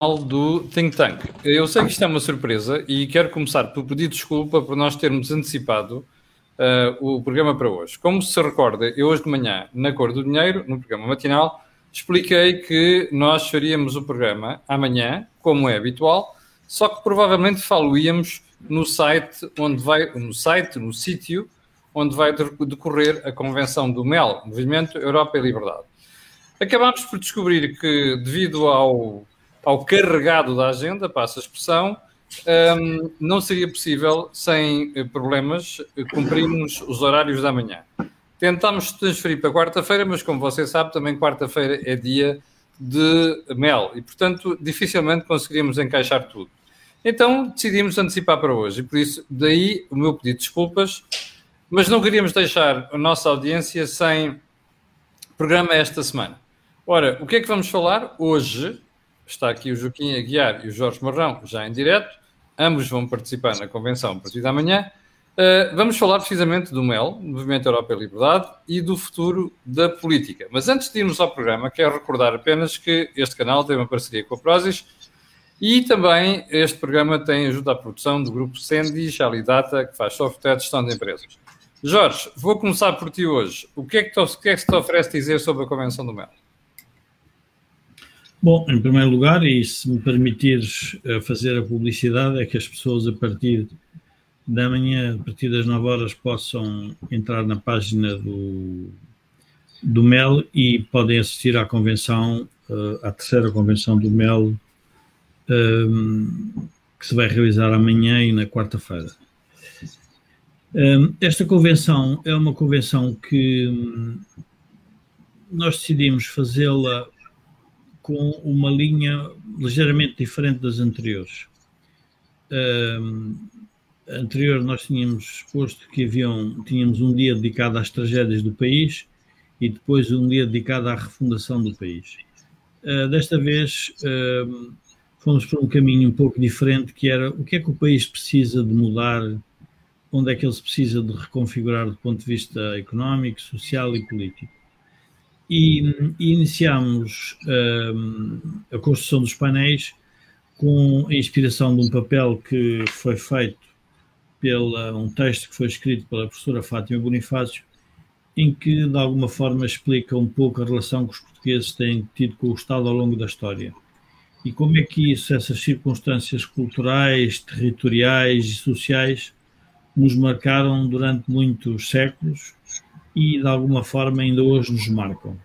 do Think Tank. Eu sei que isto é uma surpresa e quero começar por pedir desculpa por nós termos antecipado uh, o programa para hoje. Como se recorda, eu hoje de manhã, na Cor do Dinheiro, no programa matinal, expliquei que nós faríamos o programa amanhã, como é habitual, só que provavelmente falo-íamos no site onde vai, no site, no sítio onde vai decorrer a convenção do MEL, Movimento Europa e Liberdade. Acabámos por descobrir que, devido ao ao carregado da agenda, passa a expressão, um, não seria possível, sem eh, problemas, eh, cumprirmos os horários da manhã. Tentámos transferir para quarta-feira, mas como você sabe, também quarta-feira é dia de mel e, portanto, dificilmente conseguiríamos encaixar tudo. Então decidimos antecipar para hoje e por isso, daí o meu pedido de desculpas, mas não queríamos deixar a nossa audiência sem programa esta semana. Ora, o que é que vamos falar hoje? Está aqui o Joaquim Aguiar e o Jorge Marrão, já em direto. Ambos vão participar na convenção a partir da manhã. Uh, vamos falar precisamente do MEL, Movimento Europa e Liberdade, e do futuro da política. Mas antes de irmos ao programa, quero recordar apenas que este canal tem uma parceria com a Prozis e também este programa tem ajuda à produção do grupo Sendis, Alidata, que faz software de gestão de empresas. Jorge, vou começar por ti hoje. O que é que, te, o que, é que se te oferece dizer sobre a convenção do MEL? Bom, em primeiro lugar, e se me permitires eh, fazer a publicidade, é que as pessoas a partir da manhã, a partir das 9 horas, possam entrar na página do, do MEL e podem assistir à convenção, eh, à terceira convenção do MEL, ehm, que se vai realizar amanhã e na quarta-feira. Ehm, esta convenção é uma convenção que hum, nós decidimos fazê-la com uma linha ligeiramente diferente das anteriores. Um, anterior nós tínhamos posto que haviam, tínhamos um dia dedicado às tragédias do país e depois um dia dedicado à refundação do país. Uh, desta vez fomos por um caminho um pouco diferente, que era o que é que o país precisa de mudar, onde é que ele se precisa de reconfigurar do ponto de vista económico, social e político e, e iniciámos um, a construção dos painéis com a inspiração de um papel que foi feito pela um texto que foi escrito pela professora Fátima Bonifácio, em que de alguma forma explica um pouco a relação que os portugueses têm tido com o Estado ao longo da história. E como é que isso, essas circunstâncias culturais, territoriais e sociais nos marcaram durante muitos séculos e de alguma forma ainda hoje nos marcam.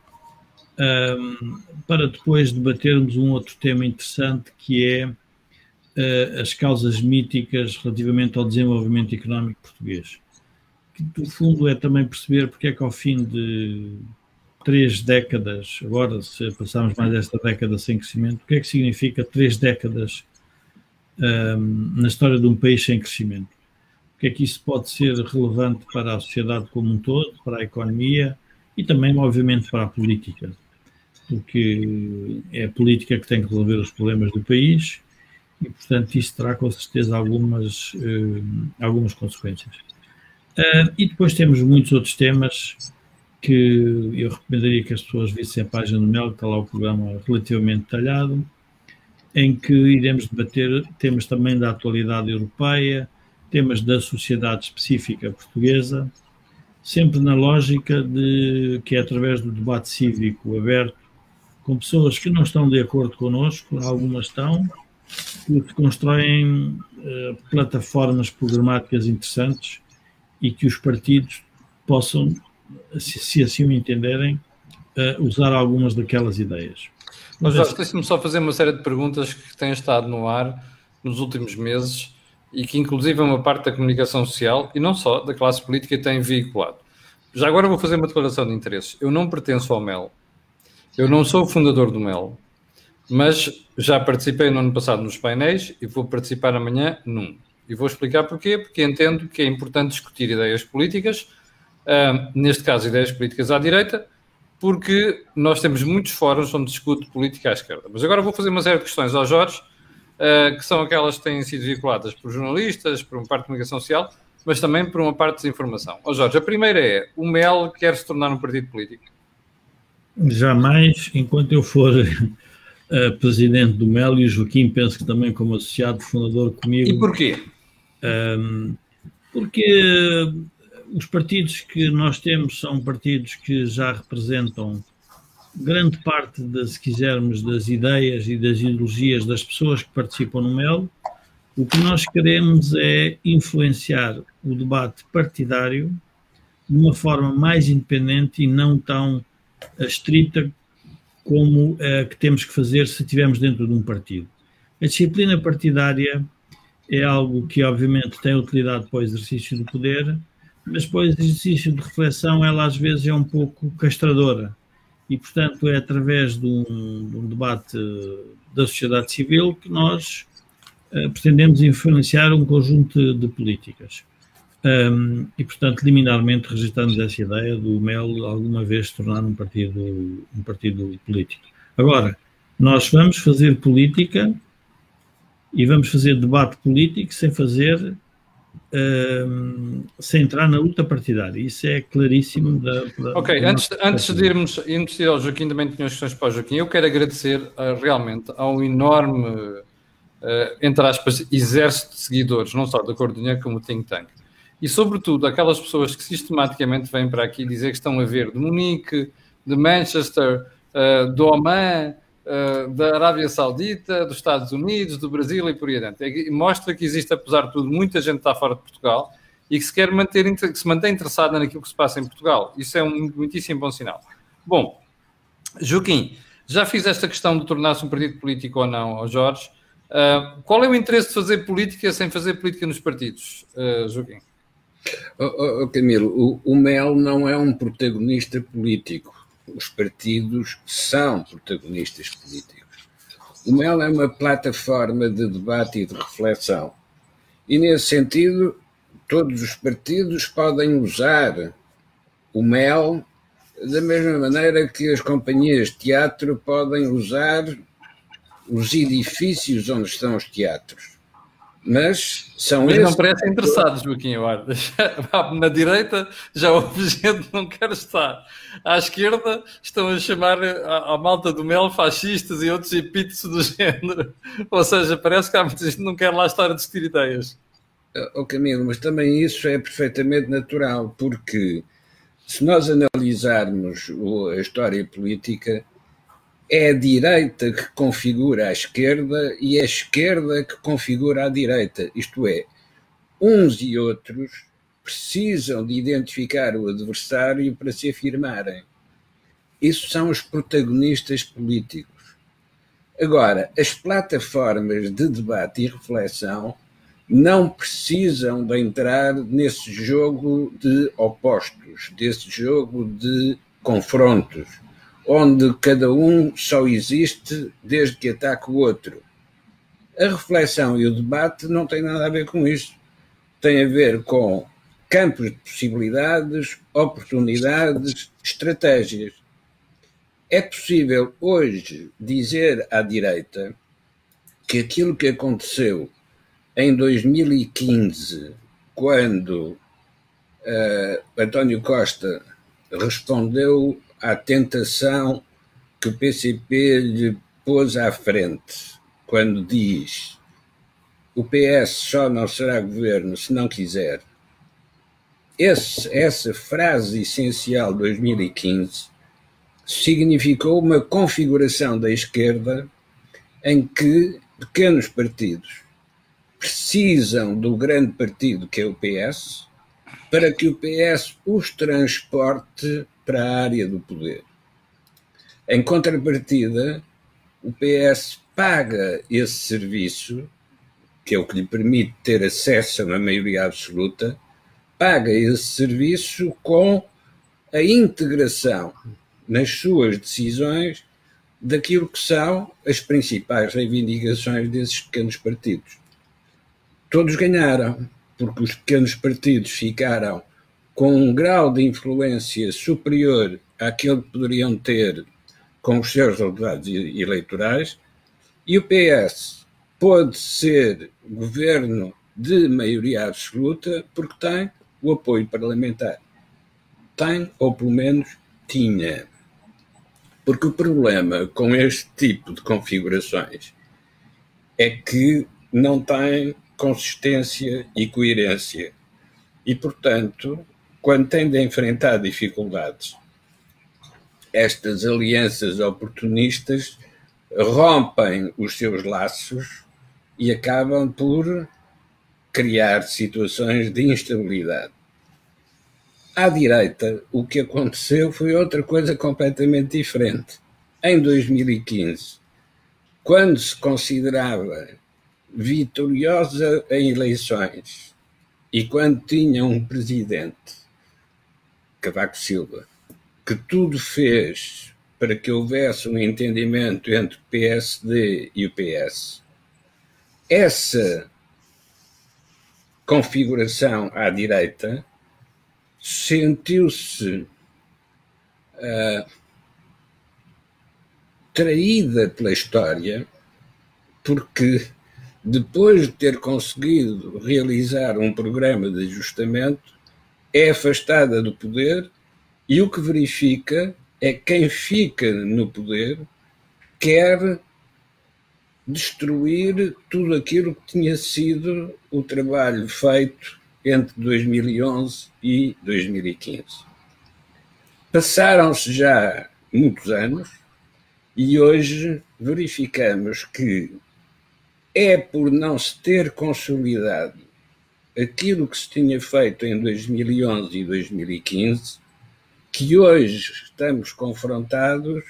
Um, para depois debatermos um outro tema interessante que é uh, as causas míticas relativamente ao desenvolvimento económico português. Que, no fundo, é também perceber porque é que, ao fim de três décadas, agora, se passarmos mais esta década sem crescimento, o que é que significa três décadas um, na história de um país sem crescimento? Que é que isso pode ser relevante para a sociedade como um todo, para a economia e também, obviamente, para a política? Porque é a política que tem que resolver os problemas do país e, portanto, isso terá com certeza algumas, uh, algumas consequências. Uh, e depois temos muitos outros temas que eu recomendaria que as pessoas vissem a página do MEL, que está lá o programa relativamente detalhado, em que iremos debater temas também da atualidade europeia, temas da sociedade específica portuguesa, sempre na lógica de que é através do debate cívico aberto, com pessoas que não estão de acordo connosco, algumas estão, que constroem uh, plataformas programáticas interessantes e que os partidos possam, se, se assim o entenderem, uh, usar algumas daquelas ideias. Mas Jorge, deixe-me só fazer uma série de perguntas que têm estado no ar nos últimos meses e que inclusive é uma parte da comunicação social e não só da classe política tem veiculado. Já agora vou fazer uma declaração de interesses. Eu não pertenço ao MEL. Eu não sou o fundador do MEL, mas já participei no ano passado nos painéis e vou participar amanhã num. E vou explicar porquê, porque entendo que é importante discutir ideias políticas, uh, neste caso ideias políticas à direita, porque nós temos muitos fóruns onde discute política à esquerda. Mas agora vou fazer uma série de questões ao Jorge, uh, que são aquelas que têm sido veiculadas por jornalistas, por uma parte de comunicação social, mas também por uma parte de desinformação. Ó oh Jorge, a primeira é, o MEL quer se tornar um partido político? Jamais, enquanto eu for uh, presidente do MEL e o Joaquim, penso que também como associado fundador comigo. E porquê? Um, porque os partidos que nós temos são partidos que já representam grande parte, de, se quisermos, das ideias e das ideologias das pessoas que participam no MEL. O que nós queremos é influenciar o debate partidário de uma forma mais independente e não tão estrita como uh, que temos que fazer se estivermos dentro de um partido. A disciplina partidária é algo que, obviamente, tem utilidade para o exercício do poder, mas depois o exercício de reflexão, ela às vezes é um pouco castradora. E, portanto, é através de um, de um debate da sociedade civil que nós uh, pretendemos influenciar um conjunto de, políticas. Um, e, portanto, liminarmente rejeitamos essa ideia do MEL alguma vez tornar um partido, um partido político. Agora, nós vamos fazer política e vamos fazer debate político sem fazer sem entrar na luta partidária. Isso é claríssimo. Da, da ok, da antes, antes de irmos, irmos ao Joaquim, também tinha questões para o Joaquim. Eu quero agradecer uh, realmente ao enorme, uh, entre aspas, exército de seguidores, não só da Cor do Dinheiro, como o Think Tank. E, sobretudo, aquelas pessoas que sistematicamente vêm para aqui dizer que estão a ver de Munique, de Manchester, uh, do Oman, uh, da Arábia Saudita, dos Estados Unidos, do Brasil e por aí adiante. É mostra que existe, apesar de tudo, muita gente que está fora de Portugal e que se quer manter, que se mantém interessada naquilo que se passa em Portugal. Isso é um muitíssimo bom sinal. Bom, Joaquim, já fiz esta questão de tornar-se um partido político ou não, ao Jorge. Uh, qual é o interesse de fazer política sem fazer política nos partidos, uh, Joaquim? Oh, oh, Camilo, o, o MEL não é um protagonista político os partidos são protagonistas políticos. O MEL é uma plataforma de debate e de reflexão. E, nesse sentido, todos os partidos podem usar o MEL da mesma maneira que as companhias de teatro podem usar os edifícios onde estão os teatros. Mas são Mas não parecem interessados, Joaquim Eduardo. Na direita já houve gente que não quer estar. À esquerda estão a chamar a, a malta do mel fascistas e outros epítetos do género. Ou seja, parece que há muita gente que não quer lá estar a discutir ideias. Oh, Camilo, mas também isso é perfeitamente natural, porque se nós analisarmos a história política, é a direita que configura a esquerda e é a esquerda que configura a direita. Isto é, uns e outros precisam de identificar o adversário para se afirmarem. Isso são os protagonistas políticos. Agora, as plataformas de debate e reflexão não precisam de entrar nesse jogo de opostos, desse jogo de confrontos onde cada um só existe desde que ataca o outro. A reflexão e o debate não têm nada a ver com isso. Tem a ver com campos de possibilidades, oportunidades, estratégias. É possível hoje dizer à direita que aquilo que aconteceu em 2015, quando uh, António Costa respondeu à tentação que o PCP lhe pôs à frente quando diz o PS só não será governo se não quiser. Esse, essa frase essencial de 2015 significou uma configuração da esquerda em que pequenos partidos precisam do grande partido que é o PS para que o PS os transporte para a área do poder. Em contrapartida, o PS paga esse serviço, que é o que lhe permite ter acesso a uma maioria absoluta, paga esse serviço com a integração nas suas decisões daquilo que são as principais reivindicações desses pequenos partidos. Todos ganharam, porque os pequenos partidos ficaram com um grau de influência superior àquele que poderiam ter com os seus resultados eleitorais, e o PS pode ser governo de maioria absoluta porque tem o apoio parlamentar. Tem, ou pelo menos tinha. Porque o problema com este tipo de configurações é que não tem consistência e coerência. E, portanto, quando tem de enfrentar dificuldades, estas alianças oportunistas rompem os seus laços e acabam por criar situações de instabilidade. À direita, o que aconteceu foi outra coisa completamente diferente. Em 2015, quando se considerava vitoriosa em eleições e quando tinha um presidente, Cavaco Silva, que tudo fez para que houvesse um entendimento entre PSD e o PS, essa configuração à direita sentiu-se uh, traída pela história, porque depois de ter conseguido realizar um programa de ajustamento, é afastada do poder e o que verifica é quem fica no poder quer destruir tudo aquilo que tinha sido o trabalho feito entre 2011 e 2015. Passaram-se já muitos anos e hoje verificamos que é por não se ter consolidado aquilo que se tinha feito em 2011 e 2015 que hoje estamos confrontados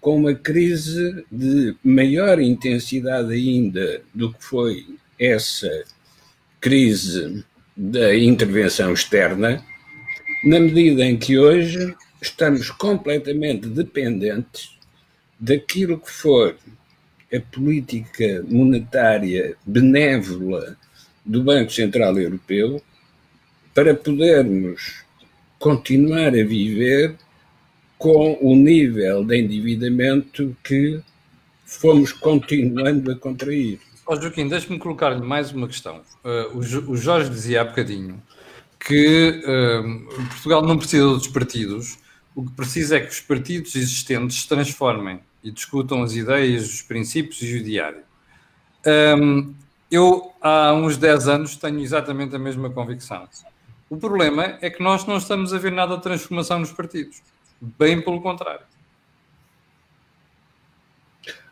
com uma crise de maior intensidade ainda do que foi essa crise da intervenção externa, na medida em que hoje estamos completamente dependentes daquilo que for a política monetária benévola do Banco Central Europeu para podermos continuar a viver com o nível de endividamento que fomos continuando a contrair. Oh, Joaquim, deixe-me colocar-lhe mais uma questão. Uh, o, Jorge dizia há bocadinho que uh, Portugal não precisa dos partidos, o que precisa é que os partidos existentes se transformem e discutam as ideias, os princípios e o diário. Um, eu, há uns 10 anos, tenho exatamente a mesma convicção. O problema é que nós não estamos a ver nada de transformação nos partidos. Bem pelo contrário.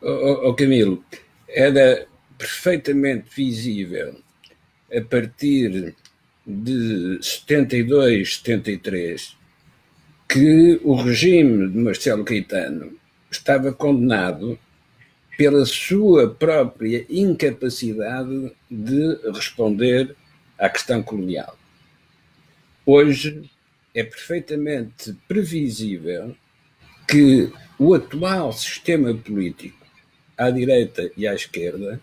Oh, oh, Camilo, era perfeitamente visível a partir de 72, 73 que o regime de Marcelo Caetano estava condenado pela sua própria incapacidade de responder à questão colonial. Hoje é perfeitamente previsível que o atual sistema político, à direita e à esquerda,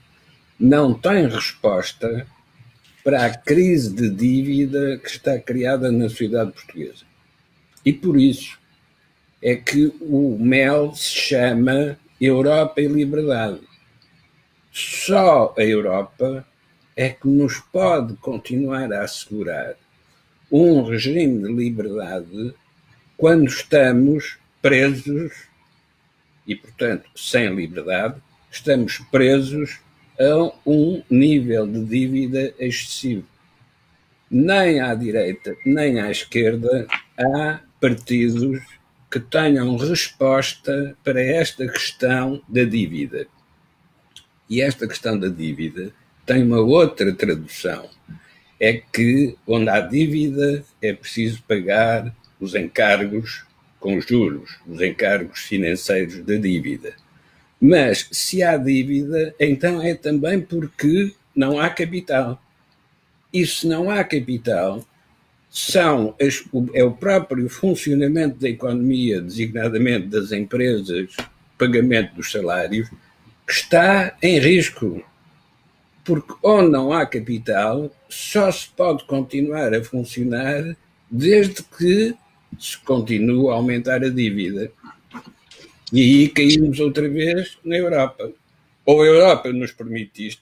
não tem resposta para a crise de dívida que está criada na sociedade portuguesa. E por isso é que o MEL se chama Europa e Liberdade. Só a Europa é que nos pode continuar a assegurar um regime de liberdade quando estamos presos e, portanto, sem liberdade, estamos presos a um nível de dívida excessivo. Nem à direita, nem à esquerda há partidos que tenham resposta para esta questão da dívida. E esta questão da dívida tem uma outra tradução. É que onde há dívida é preciso pagar os encargos com juros, os encargos financeiros da dívida. Mas se há dívida, então é também porque não há capital. E se não há capital, são as, é o próprio funcionamento da economia, designadamente das empresas, pagamento dos salários, que está em risco. Porque onde não há capital, só se pode continuar a funcionar desde que se continue a aumentar a dívida. E aí caímos outra vez na Europa. Ou a Europa nos permite isto,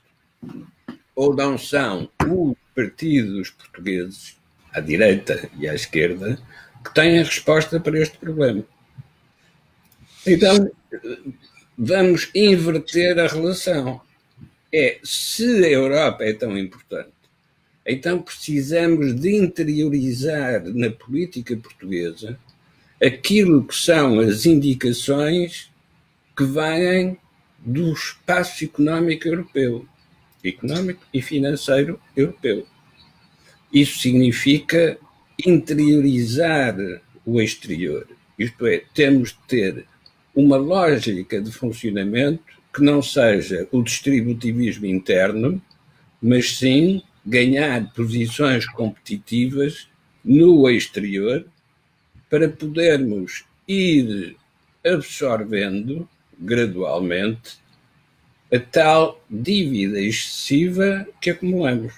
ou não são os partidos portugueses à direita e à esquerda, que têm a resposta para este problema. Então, vamos inverter a relação. É, se a Europa é tão importante, então precisamos de interiorizar na política portuguesa aquilo que são as indicações que vêm do espaço económico europeu, económico e financeiro europeu. Isso significa interiorizar o exterior. Isto é, temos de ter uma lógica de funcionamento que não seja o distributivismo interno, mas sim ganhar posições competitivas no exterior para podermos ir absorvendo gradualmente a tal dívida excessiva que acumulamos.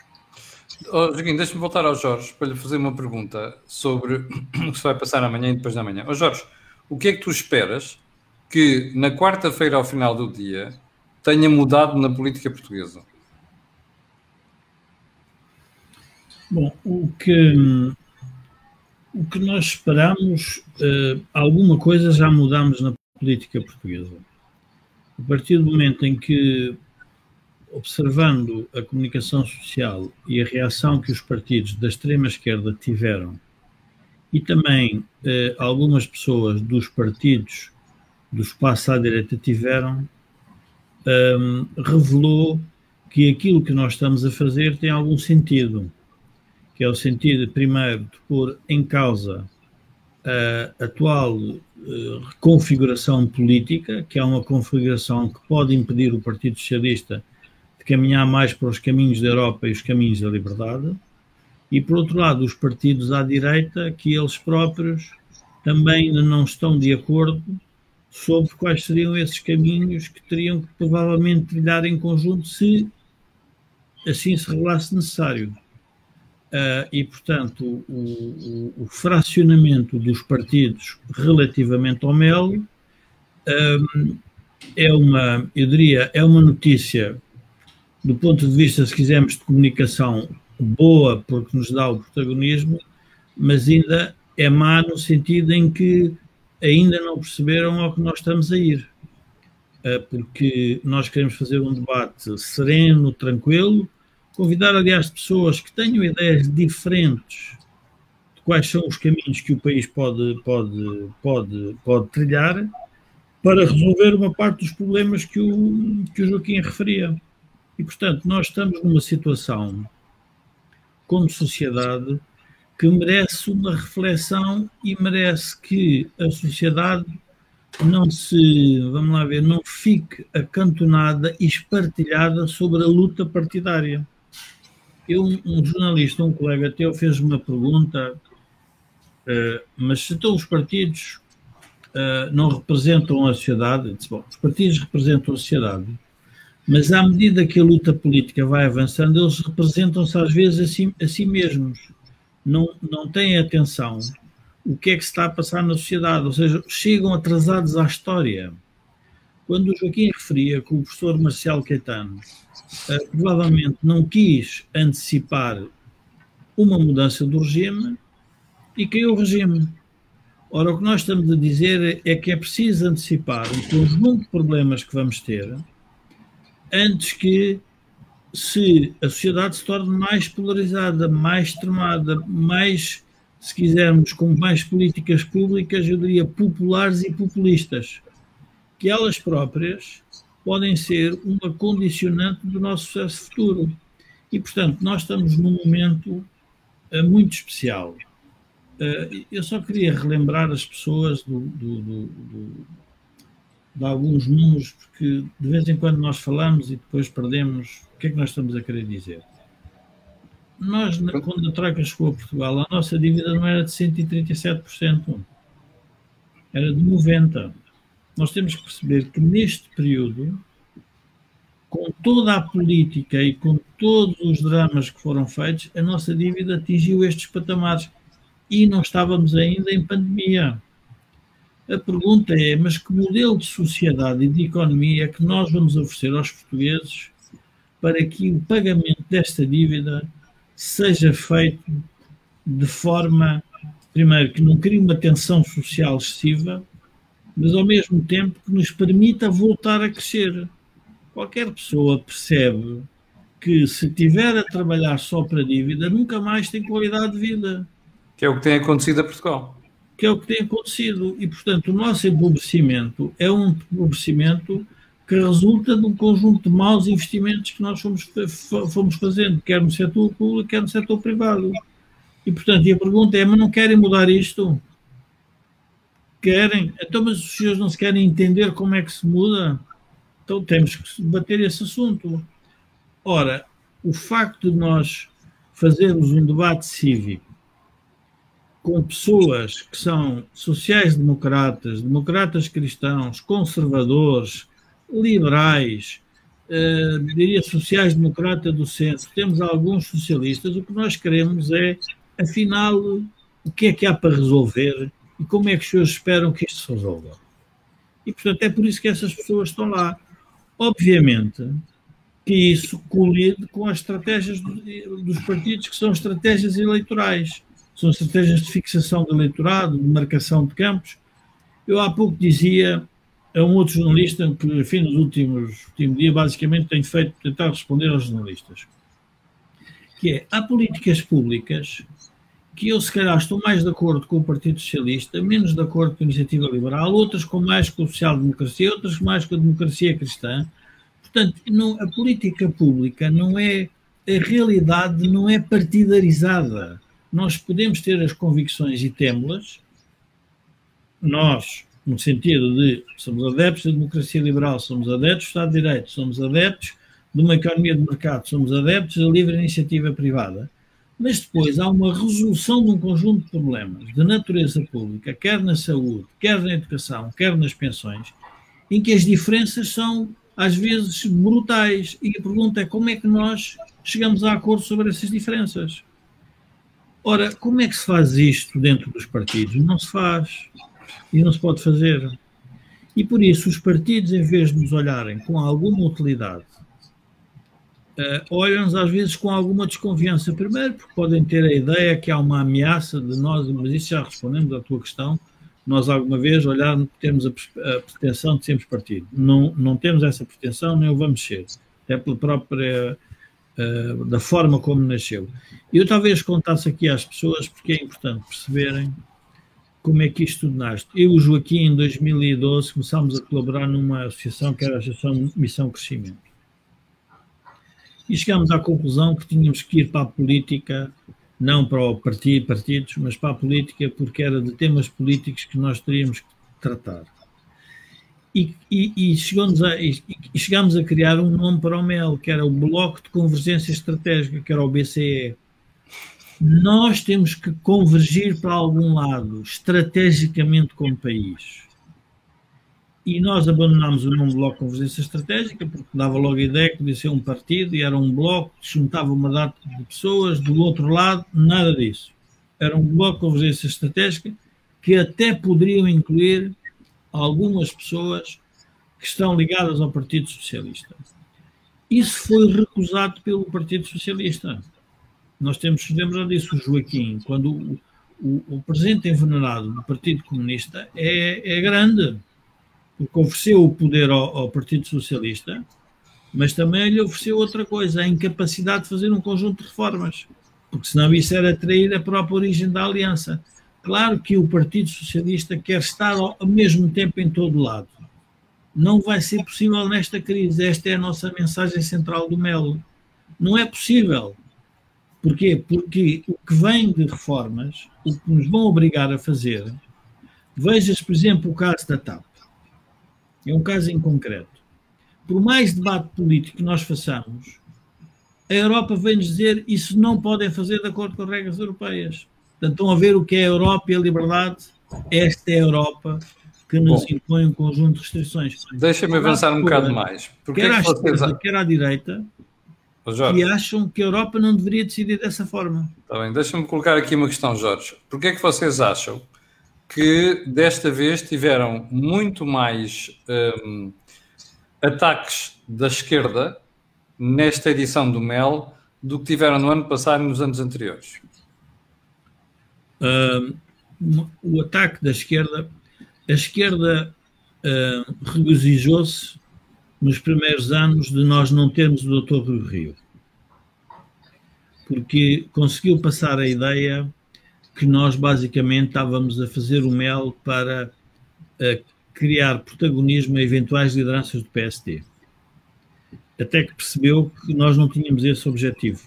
Oh, Joaquim, deixa-me voltar ao Jorge para lhe fazer uma pergunta sobre o que se vai passar amanhã e depois da manhã. Oh, Jorge, o que é que tu esperas que na quarta-feira, ao final do dia, tenha mudado na política portuguesa? Bom, o que, o que nós esperamos, uh, alguma coisa já mudamos na política portuguesa. A partir do momento em que, observando a comunicação social e a reação que os partidos da extrema-esquerda tiveram, e também eh, algumas pessoas dos partidos do espaço à direita tiveram, um, revelou que aquilo que nós estamos a fazer tem algum sentido, que é o sentido, primeiro, de pôr em causa a atual uh, configuração política, que é uma configuração que pode impedir o Partido Socialista de caminhar mais para os caminhos da Europa e os caminhos da liberdade, e por outro lado, os partidos à direita, que eles próprios também não estão de acordo sobre quais seriam esses caminhos que teriam que provavelmente trilhar em conjunto se assim se revelasse necessário. Uh, e, portanto, o, o, o, fracionamento dos partidos relativamente ao MEL um, é uma, eu diria, é uma notícia do ponto de vista, se quisermos, de comunicação boa, porque nos dá o protagonismo, mas ainda é má no sentido em que ainda não perceberam ao que nós estamos a ir. Uh, porque nós queremos fazer um debate sereno, tranquilo, convidar, aliás, pessoas que tenham ideias diferentes de quais são os caminhos que o país pode, pode, pode, pode trilhar para resolver uma parte dos problemas que o, que o Joaquim referia. E, portanto, nós estamos numa situação, como sociedade, que merece uma reflexão e merece que a sociedade não se, vamos lá ver, não fique acantonada e espartilhada sobre a luta partidária. Eu, um jornalista, um colega teu, fez uma pergunta, uh, mas se então os partidos uh, não representam a sociedade, disse, bom, os partidos representam a sociedade, mas à medida que a luta política vai avançando, eles representam-se às vezes a si, a si mesmos. Não, não têm atenção o que é que se está a passar na sociedade, ou seja, chegam atrasados à história. Quando o Joaquim referia que o professor Marcial Caetano uh, provavelmente não quis antecipar uma mudança do regime e caiu o regime. Ora, o que nós estamos a dizer é que é preciso antecipar um conjunto de problemas que vamos ter antes que se a sociedade se torne mais polarizada, mais extremada, mais, se quisermos, com mais políticas públicas, eu diria populares e populistas, que elas próprias podem ser uma condicionante do nosso sucesso futuro. E, portanto, nós estamos num momento uh, muito especial. Uh, eu só queria relembrar as pessoas do, do, do, de alguns números, porque de vez em quando nós falamos e depois perdemos o que é que nós estamos a querer dizer. Nós, quando a Troika chegou a Portugal, a nossa dívida não era de 137%, era de 90% nós temos que perceber que neste período, com toda a política e com todos os dramas que foram feitos, a nossa dívida atingiu estes patamares e não estávamos ainda em pandemia. A pergunta é: mas que modelo de sociedade e de economia é que nós vamos oferecer aos portugueses para que o pagamento desta dívida seja feito de forma, primeiro, que não crie uma tensão social excessiva mas ao mesmo tempo que nos permita voltar a crescer. Qualquer pessoa percebe que se tiver a trabalhar só para dívida, nunca mais tem qualidade de vida. Que é o que tem acontecido a Portugal. Que é o que tem acontecido. E, portanto, o nosso empobrecimento é um empobrecimento que resulta de um conjunto de maus investimentos que nós fomos, fomos fazendo, quer no setor público, quer no setor privado. E, portanto, a pergunta é, mas não querem mudar isto? Querem? Então, mas os senhores não se querem entender como é que se muda? Então temos que debater esse assunto. Ora, o facto de nós fazermos um debate cívico com pessoas que são sociais-democratas, democratas cristãos, conservadores, liberais, eh, diria sociais-democrata do centro, temos alguns socialistas, o que nós queremos é, afinal, o que é que há para resolver e como é que os senhores esperam que isto se resolva. E, portanto, é por isso que essas pessoas estão lá. Obviamente que isso colide com as estratégias dos partidos, que são estratégias eleitorais, são estratégias de fixação de eleitorado, de marcação de campos. Eu há pouco dizia a um outro jornalista que, enfim, nos últimos último dia, basicamente tem feito tentar responder aos jornalistas, que é, há políticas públicas que eu, se calhar, estou mais de acordo com o Partido Socialista, menos de acordo com a Iniciativa Liberal, outras com mais com a social-democracia, outras mais com a democracia cristã. Portanto, não, a política pública não é, a realidade não é partidarizada. Nós podemos ter as convicções e temos-las, nós, no sentido de somos adeptos da democracia liberal, somos adeptos do Estado de Direito, somos adeptos de uma economia de mercado, somos adeptos da livre iniciativa privada, mas depois há uma resolução de um conjunto de problemas de natureza pública, quer na saúde, quer na educação, quer nas pensões, em que as diferenças são às vezes brutais. E a pergunta é como é que nós chegamos a acordo sobre essas diferenças? Ora, como é que se faz isto dentro dos partidos? Não se faz. E não se pode fazer. E por isso os partidos, em vez de nos olharem com alguma utilidade uh, olham-nos às vezes com alguma desconfiança. Primeiro, porque podem ter a ideia que há uma ameaça de nós, mas isso já respondemos à tua questão. Nós alguma vez olharmos, temos a, a pretensão de sermos partido. Não, não temos essa pretensão, nem o vamos ser. É pela própria. Uh, da forma como nasceu. Eu talvez contasse aqui às pessoas, porque é importante perceberem como é que isto tudo nasce. Eu e o Joaquim, em 2012, começámos a colaborar numa associação que era a Associação Missão Crescimento e chegámos à conclusão que tínhamos que ir para a política, não para o partido, partidos, mas para a política, porque era de temas políticos que nós teríamos que tratar. E, e, e, a, e, chegámos a criar um nome para o MEL, que era o Bloco de Convergência Estratégica, que era o BCE. Nós temos que convergir para algum lado, estrategicamente como país. E nós abandonámos o nome Bloco de Convergência Estratégica porque dava logo a ideia que podia ser um partido e era um bloco que juntava uma data de pessoas. Do outro lado, nada disso. Era um Bloco de Convergência Estratégica que até poderiam incluir algumas pessoas que estão ligadas ao Partido Socialista. Isso foi recusado pelo Partido Socialista. Nós temos que lembrar disso, Joaquim, quando o, o, o presente envenenado do Partido Comunista é, é grande porque ofereceu o poder ao, ao, Partido Socialista, mas também lhe ofereceu outra coisa, a incapacidade de fazer um conjunto de reformas, porque senão isso era trair a própria origem da aliança. Claro que o Partido Socialista quer estar ao, mesmo tempo em todo lado. Não vai ser possível nesta crise. Esta é a nossa mensagem central do Melo. Não é possível. Porquê? Porque o que vem de reformas, o que nos vão obrigar a fazer, vejas, por exemplo, o caso da TAP. É um caso em concreto. Por mais debate político que nós façamos, a Europa vem-nos dizer isso não podem fazer de acordo com as regras europeias. Portanto, estão a ver o que é a Europa e a liberdade. Esta é a Europa que nos Bom, impõe um conjunto de restrições. Deixa-me avançar um bocado mais. Porque quer, é que vocês... esquerda, quer à direita, Jorge. que acham que a Europa não deveria decidir dessa forma. Está bem, deixa-me colocar aqui uma questão, Jorge. Porquê é que vocês acham que desta vez tiveram muito mais um, ataques da esquerda nesta edição do MEL do que tiveram no ano passado e nos anos anteriores. Um, o ataque da esquerda, a esquerda uh, regozijou-se nos primeiros anos de nós não termos o Dr. Rui Rio. Porque conseguiu passar a ideia que nós basicamente estávamos a fazer o mel para uh, criar protagonismo a eventuais lideranças do PSD. Até que percebeu que nós não tínhamos esse objetivo.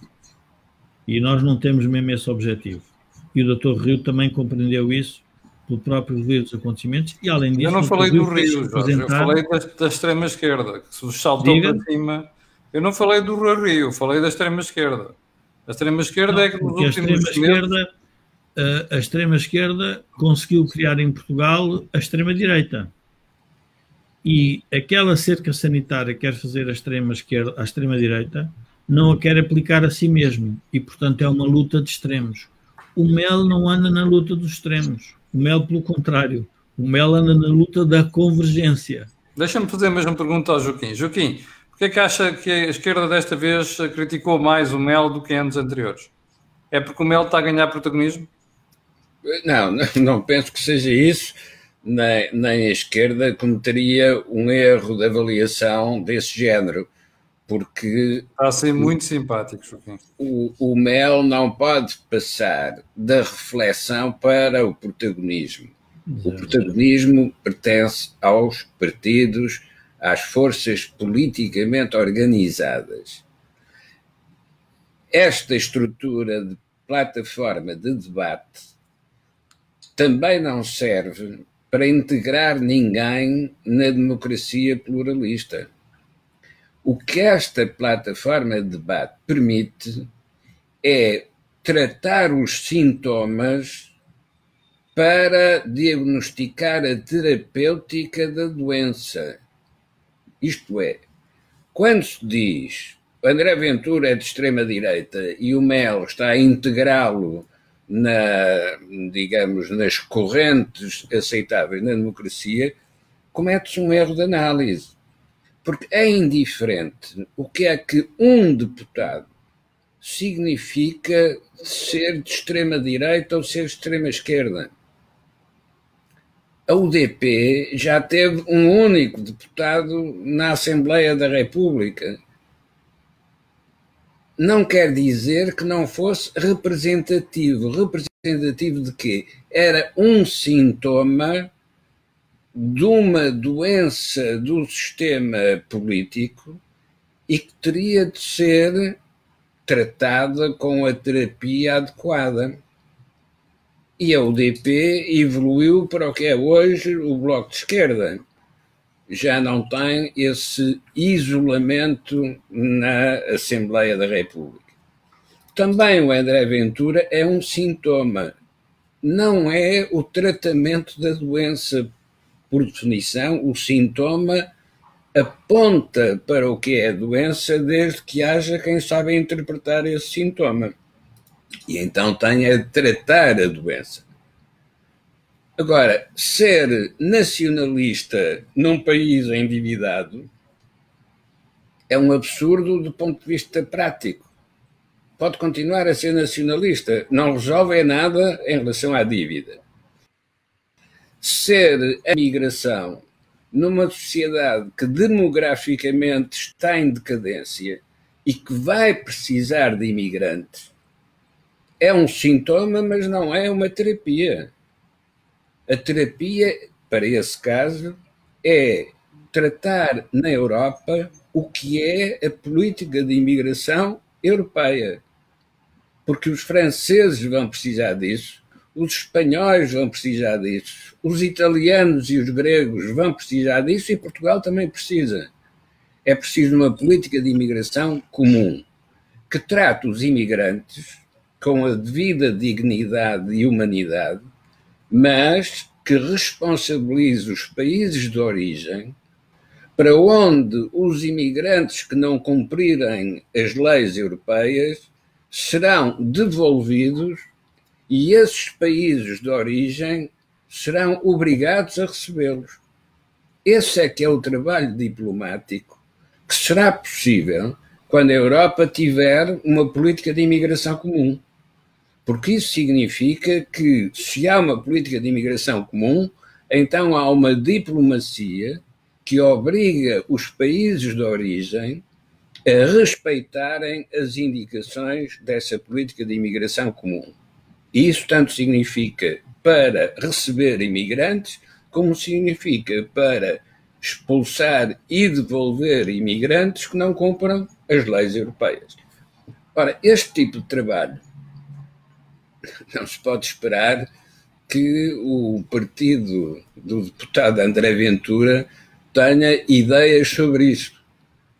E nós não temos mesmo esse objetivo. E o Dr. Rio também compreendeu isso pelo próprio ver dos acontecimentos e além disso... Eu não falei do Rio, Jorge, eu falei da, da extrema-esquerda, que se saltou Diga. para cima... Eu não falei do Rio, falei da extrema-esquerda. A extrema-esquerda é que nos últimos a extrema-esquerda, meses... a extrema-esquerda conseguiu criar em Portugal a extrema-direita. E aquela cerca sanitária que quer fazer a extrema-esquerda, a extrema-direita, não a quer aplicar a si mesmo. E, portanto, é uma luta de extremos. O MEL não anda na luta dos extremos. O MEL, pelo contrário, o MEL anda na luta da convergência. Deixa-me fazer a mesma pergunta ao Joaquim. Joaquim, porquê é que acha que a esquerda desta vez criticou mais o MEL do que anos anteriores? É porque o MEL está a ganhar protagonismo? Não, não penso que seja isso. Nem, nem a esquerda cometeria um erro de avaliação desse género porque está a ser muito simpático, Joaquim. O, o Mel não pode passar da reflexão para o protagonismo. O protagonismo pertence aos partidos, às forças politicamente organizadas. Esta estrutura de plataforma de debate também não serve para integrar ninguém na democracia pluralista o que esta plataforma de debate permite é tratar os sintomas para diagnosticar a terapêutica da doença. Isto é, quando se diz André Ventura é de extrema-direita e o Mel está a integrá-lo na, digamos, nas correntes aceitáveis na democracia, comete-se um erro de análise porque é indiferente o que é que um deputado significa ser de extrema-direita ou ser de extrema-esquerda. A UDP já teve um único deputado na Assembleia da República. Não quer dizer que não fosse representativo. Representativo de quê? Era um sintoma de uma doença do sistema político e que teria de ser tratada com a terapia adequada. E a UDP evoluiu para o que é hoje o Bloco de Esquerda. Já não tem esse isolamento na Assembleia da República. Também o André Ventura é um sintoma, não é o tratamento da doença por definição, o sintoma aponta para o que é a doença desde que haja quem saiba interpretar esse sintoma. E então tenha de tratar a doença. Agora, ser nacionalista num país endividado é um absurdo do ponto de vista prático. Pode continuar a ser nacionalista, não resolve nada em relação à dívida ser a migração numa sociedade que demograficamente está em decadência e que vai precisar de imigrantes é um sintoma, mas não é uma terapia. A terapia, para esse caso, é tratar na Europa o que é a política de imigração europeia. Porque os franceses vão precisar disso, os espanhóis vão precisar disso, os italianos e os gregos vão precisar disso e Portugal também precisa. É preciso uma política de imigração comum que trate os imigrantes com a devida dignidade e humanidade, mas que responsabilize os países de origem para onde os imigrantes que não cumprirem as leis europeias serão devolvidos e esses países de origem serão obrigados a recebê-los. Esse é que é o trabalho diplomático que será possível quando a Europa tiver uma política de imigração comum. Porque isso significa que, se há uma política de imigração comum, então há uma diplomacia que obriga os países de origem a respeitarem as indicações dessa política de imigração comum. E isso tanto significa para receber imigrantes, como significa para expulsar e devolver imigrantes que não cumpram as leis europeias. Ora, este tipo de trabalho não se pode esperar que o partido do deputado André Ventura tenha ideias sobre isso.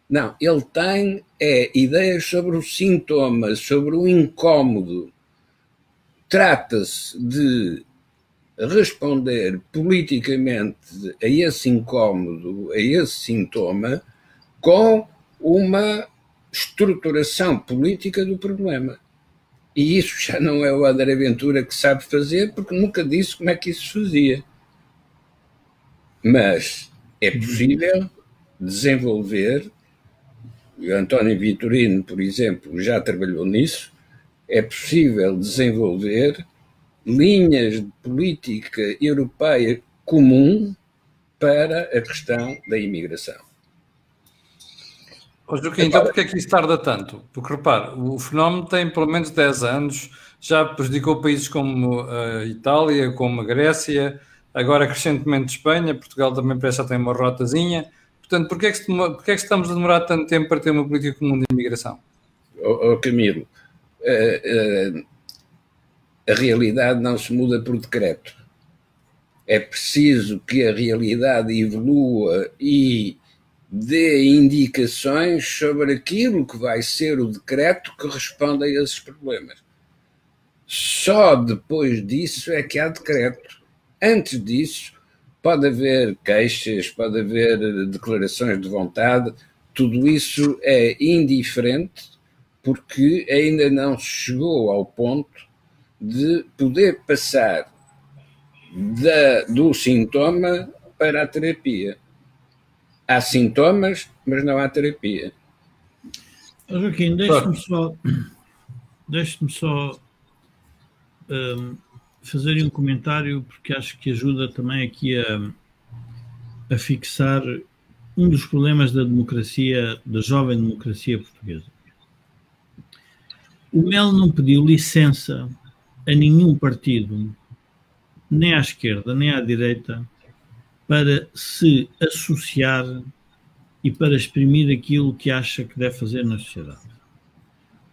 Não, ele tem é, ideias sobre o sintoma, sobre o incómodo. Trata-se de responder politicamente a esse incómodo, a esse sintoma, com uma estruturação política do problema. E isso já não é o André Ventura que sabe fazer, porque nunca disse como é que isso se fazia. Mas é possível desenvolver, e o António Vitorino, por exemplo, já trabalhou nisso, é possível desenvolver linhas de política europeia comum para a questão da imigração. Oh, Joaquim, então porquê é que isso tarda tanto? Porque repare, o fenómeno tem pelo menos 10 anos, já prejudicou países como a Itália, como a Grécia, agora crescentemente Espanha, Portugal também parece já tem uma rotazinha. Portanto, porquê é, que, porquê é que estamos a demorar tanto tempo para ter uma política comum de imigração? Oh, oh Camilo, a realidade não se muda por decreto. É preciso que a realidade evolua e dê indicações sobre aquilo que vai ser o decreto que responde a esses problemas. Só depois disso é que há decreto. Antes disso, pode haver queixas, pode haver declarações de vontade, tudo isso é indiferente porque ainda não se chegou ao ponto de poder passar da, do sintoma para a terapia. Há sintomas, mas não há terapia. Joaquim, deixe-me só, deixe só um, fazer um comentário, porque acho que ajuda também aqui a, a fixar um dos problemas da democracia, da jovem democracia portuguesa. O Mel não pediu licença a nenhum partido, nem à esquerda nem à direita, para se associar e para exprimir aquilo que acha que deve fazer na sociedade.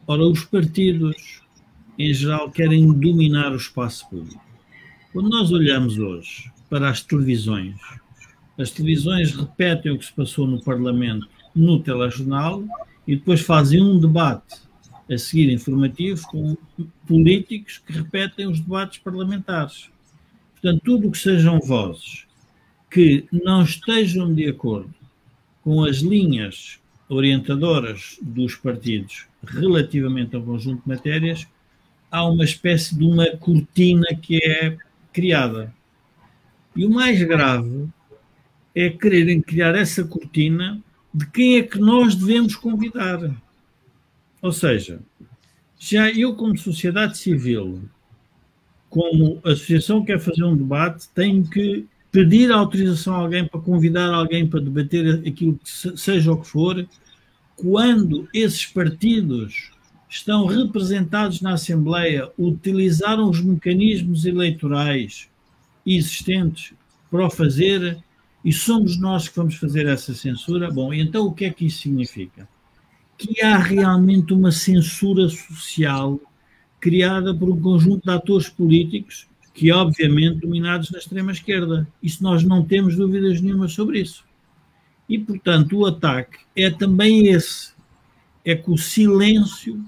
Ora, os partidos, em geral, querem dominar o espaço público. Quando nós olhamos hoje para as televisões, as televisões repetem o que se passou no Parlamento no telejornal e depois fazem um debate a seguir informativos com políticos que repetem os debates parlamentares. Portanto, tudo o que sejam vozes que não estejam de acordo com as linhas orientadoras dos partidos relativamente ao conjunto de matérias, há uma espécie de uma cortina que é criada. E o mais grave é quererem criar essa cortina de quem é que nós devemos convidar. Ou seja, já eu, como sociedade civil, como associação que quer fazer um debate, tenho que pedir autorização a alguém para convidar alguém para debater aquilo que seja o que for, quando esses partidos estão representados na Assembleia, utilizaram os mecanismos eleitorais existentes para o fazer e somos nós que vamos fazer essa censura. Bom, então o que é que isso significa? Que há realmente uma censura social criada por um conjunto de atores políticos que, obviamente, dominados na extrema-esquerda. Isso nós não temos dúvidas nenhuma sobre isso. E, portanto, o ataque é também esse: é com o silêncio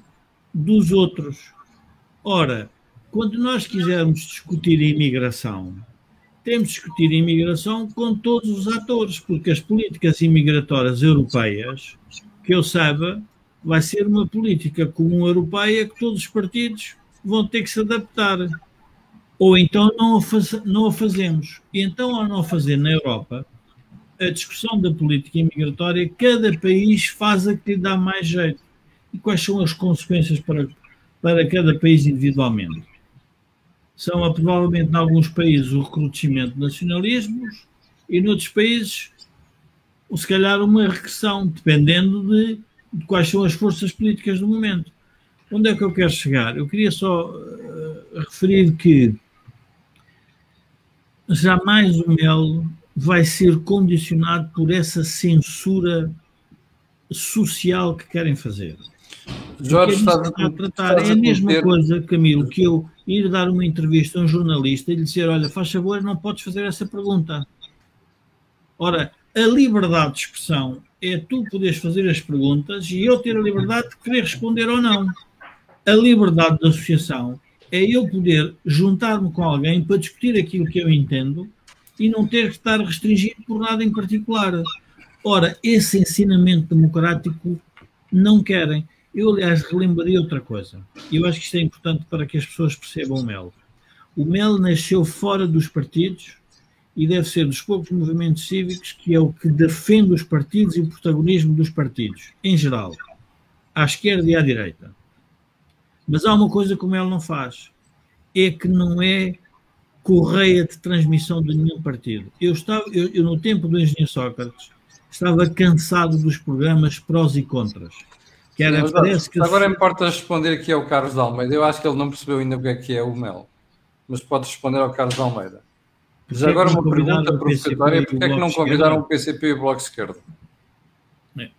dos outros. Ora, quando nós quisermos discutir a imigração, temos de discutir a imigração com todos os atores, porque as políticas imigratórias europeias, que eu saiba, vai ser uma política comum europeia que todos os partidos vão ter que se adaptar. Ou então não a, faz, não a fazemos. E então, ao não fazer na Europa, a discussão da política imigratória, cada país faz a que lhe dá mais jeito. E quais são as consequências para, para cada país individualmente? são provavelmente em alguns países o recrudescimento de nacionalismos e noutros países se calhar uma regressão, dependendo de, de, quais são as forças políticas do momento. Onde é que eu quero chegar? Eu queria só uh, referir que jamais o Melo vai ser condicionado por essa censura social que querem fazer. Jorge é está, a tratar é a mesma ter... coisa, Camilo, que eu ir dar uma entrevista a um jornalista e lhe dizer: Olha, faz favor, não podes fazer essa pergunta. Ora, a liberdade de expressão é tu poderes fazer as perguntas e eu ter a liberdade de querer responder ou não. A liberdade de associação é eu poder juntar-me com alguém para discutir aquilo que eu entendo e não ter que estar restringido por nada em particular. Ora, esse ensinamento democrático não querem. Eu, aliás, relembrei outra coisa. Eu acho que isto é importante para que as pessoas percebam o MEL. O MEL nasceu fora dos partidos e deve ser dos poucos movimentos cívicos que é o que defende os partidos e o protagonismo dos partidos, em geral, à esquerda e à direita. Mas há uma coisa que o MEL não faz, é que não é correia de transmissão de nenhum partido. Eu, estava, eu, eu no tempo do engenheiro Sócrates, estava cansado dos programas prós e contras que era, Sim, parece que agora importa responder aqui ao Carlos Almeida. Eu acho que ele não percebeu ainda o que é que é o MEL, mas pode responder ao Carlos Almeida. Já agora uma pergunta provocatória: porquê é que não convidaram o PCP e o Bloco de Esquerda?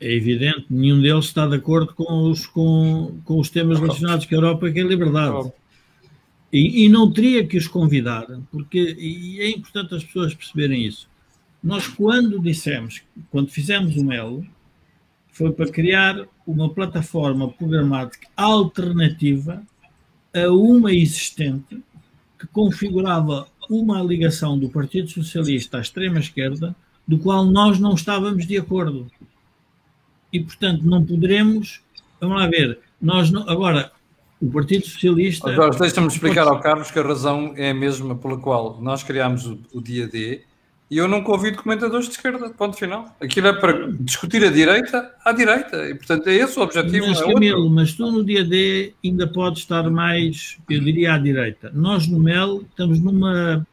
É evidente, nenhum deles está de acordo com os, com, com os temas relacionados com a Europa, que é a liberdade. E, e, não teria que os convidar, porque e é importante as pessoas perceberem isso. Nós, quando dissemos, quando fizemos o MEL, foi para criar uma plataforma programática alternativa a uma existente que configurava uma ligação do Partido Socialista à extrema-esquerda, do qual nós não estávamos de acordo. E, portanto, não poderemos. Vamos lá ver. Nós não, agora, o Partido Socialista. Agora, deixa-me explicar ao Carlos que a razão é a mesma pela qual nós criámos o, o dia D e eu não convido comentadores de esquerda, ponto final. Aquilo é para discutir a direita à direita. E, portanto, é esse o objetivo. Mas, é Camilo, mas tu no dia D ainda pode estar mais, eu diria, à direita. Nós no MEL estamos numa,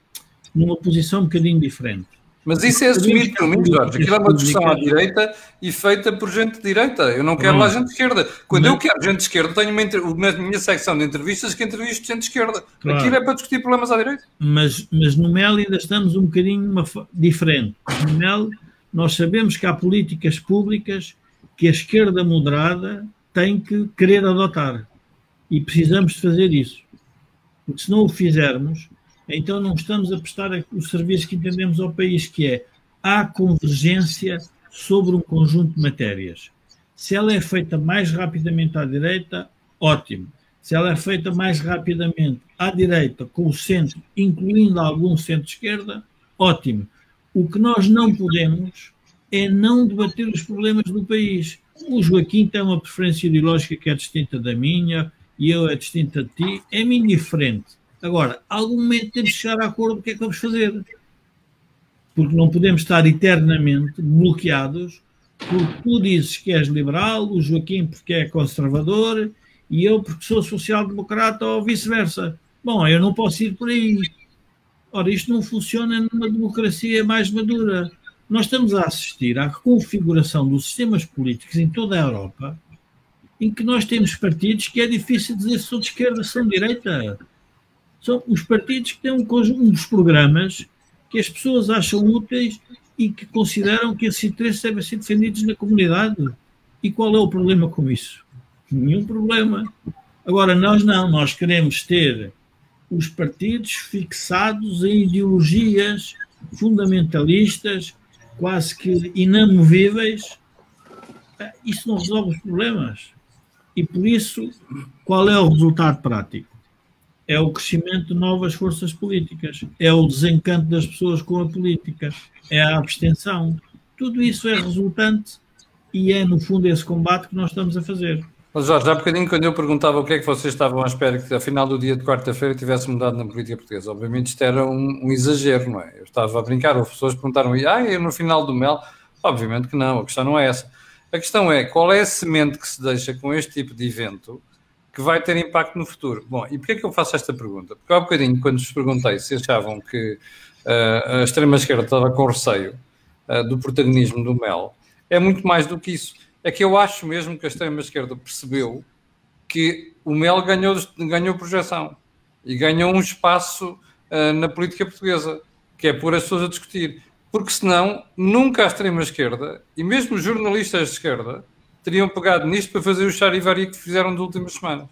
numa posição um bocadinho diferente. Mas isso é assumido por mim, Jorge. Aquilo é uma discussão à direita e feita por gente de direita. Eu não quero lá gente de esquerda. Quando eu quero gente de esquerda, tenho uma, uma minha secção de entrevistas que entrevisto gente de esquerda. Claro. Aquilo é para discutir problemas à direita. Mas, mas no MEL ainda estamos um bocadinho uma, diferente. No MEL, nós sabemos que há políticas públicas que a esquerda moderada tem que querer adotar. E precisamos de fazer isso. Porque se não o fizermos, então não estamos a prestar o serviço que entendemos ao país, que é há convergência sobre um conjunto de matérias. Se ela é feita mais rapidamente à direita, ótimo. Se ela é feita mais rapidamente à direita, com o centro, incluindo algum centro-esquerda, ótimo. O que nós não podemos é não debater os problemas do país. O Joaquim tem uma preferência ideológica que é distinta da minha, e eu é distinta de ti, é-me indiferente. Agora, algum momento temos que chegar a acordo do que é que vamos fazer. Porque não podemos estar eternamente bloqueados porque tu dizes que és liberal, o Joaquim porque é conservador e eu porque sou social-democrata ou vice-versa. Bom, eu não posso ir por aí. Ora, isto não funciona numa democracia mais madura. Nós estamos a assistir à reconfiguração dos sistemas políticos em toda a Europa, em que nós temos partidos que é difícil dizer se são de esquerda, se são de direita são os partidos que têm um conjunto programas que as pessoas acham úteis e que consideram que esses interesses devem ser defendidos na comunidade. E qual é o problema com isso? Nenhum problema. Agora, nós não, nós queremos ter os partidos fixados em ideologias fundamentalistas, quase que inamovíveis. Isso não resolve os problemas. E por isso, qual é o resultado prático? É o crescimento de novas forças políticas, é o desencanto das pessoas com a política, é a abstenção. Tudo isso é resultante e é, no fundo, esse combate que nós estamos a fazer. Mas Jorge, há bocadinho, quando eu perguntava o que é que vocês estavam à espera que, a final do dia de quarta-feira, tivesse mudado na política portuguesa, obviamente isto era um, um, exagero, não é? Eu estava a brincar, as pessoas perguntaram, ah, eu no final do mel? Obviamente que não, a questão não é essa. A questão é qual é a semente que se deixa com este tipo de evento que vai ter impacto no futuro. Bom, e porquê que eu faço esta pergunta? Porque há um bocadinho, quando vos perguntei se achavam que uh, a extrema-esquerda estava com receio uh, do protagonismo do Mel, é muito mais do que isso. É que eu acho mesmo que a extrema-esquerda percebeu que o Mel ganhou, ganhou projeção e ganhou um espaço uh, na política portuguesa, que é pôr as pessoas a discutir. Porque senão, nunca a extrema-esquerda, e mesmo os jornalistas de esquerda, teriam pegado nisto para fazer o charivari que fizeram nas últimas semanas.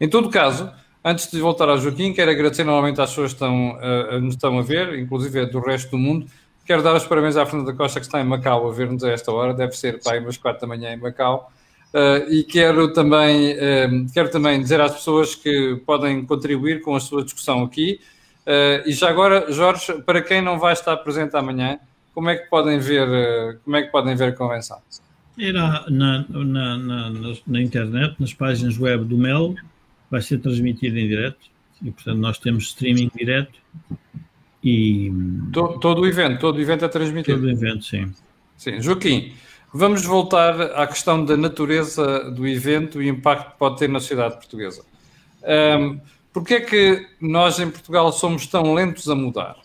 Em todo caso, antes de voltar ao Joaquim, quero agradecer novamente às pessoas que estão, uh, nos estão a ver, inclusive do resto do mundo. Quero dar os parabéns à Fernanda Costa, que está em Macau a ver-nos a esta hora, deve ser para aí umas quatro da manhã em Macau. Uh, e quero também, uh, quero também dizer às pessoas que podem contribuir com a sua discussão aqui. Uh, e já agora, Jorge, para quem não vai estar presente amanhã, como é que podem ver, como é que podem ver a convenção? Irá na, na, na, na, internet, nas páginas web do MEL, vai ser transmitido em direto e, portanto, nós temos streaming direto e... Todo, todo o evento, todo o evento é transmitido? Todo o evento, sim. Sim. Joaquim, vamos voltar à questão da natureza do evento e o impacto que pode ter na sociedade portuguesa. Um, Porquê é que nós em Portugal somos tão lentos a mudar?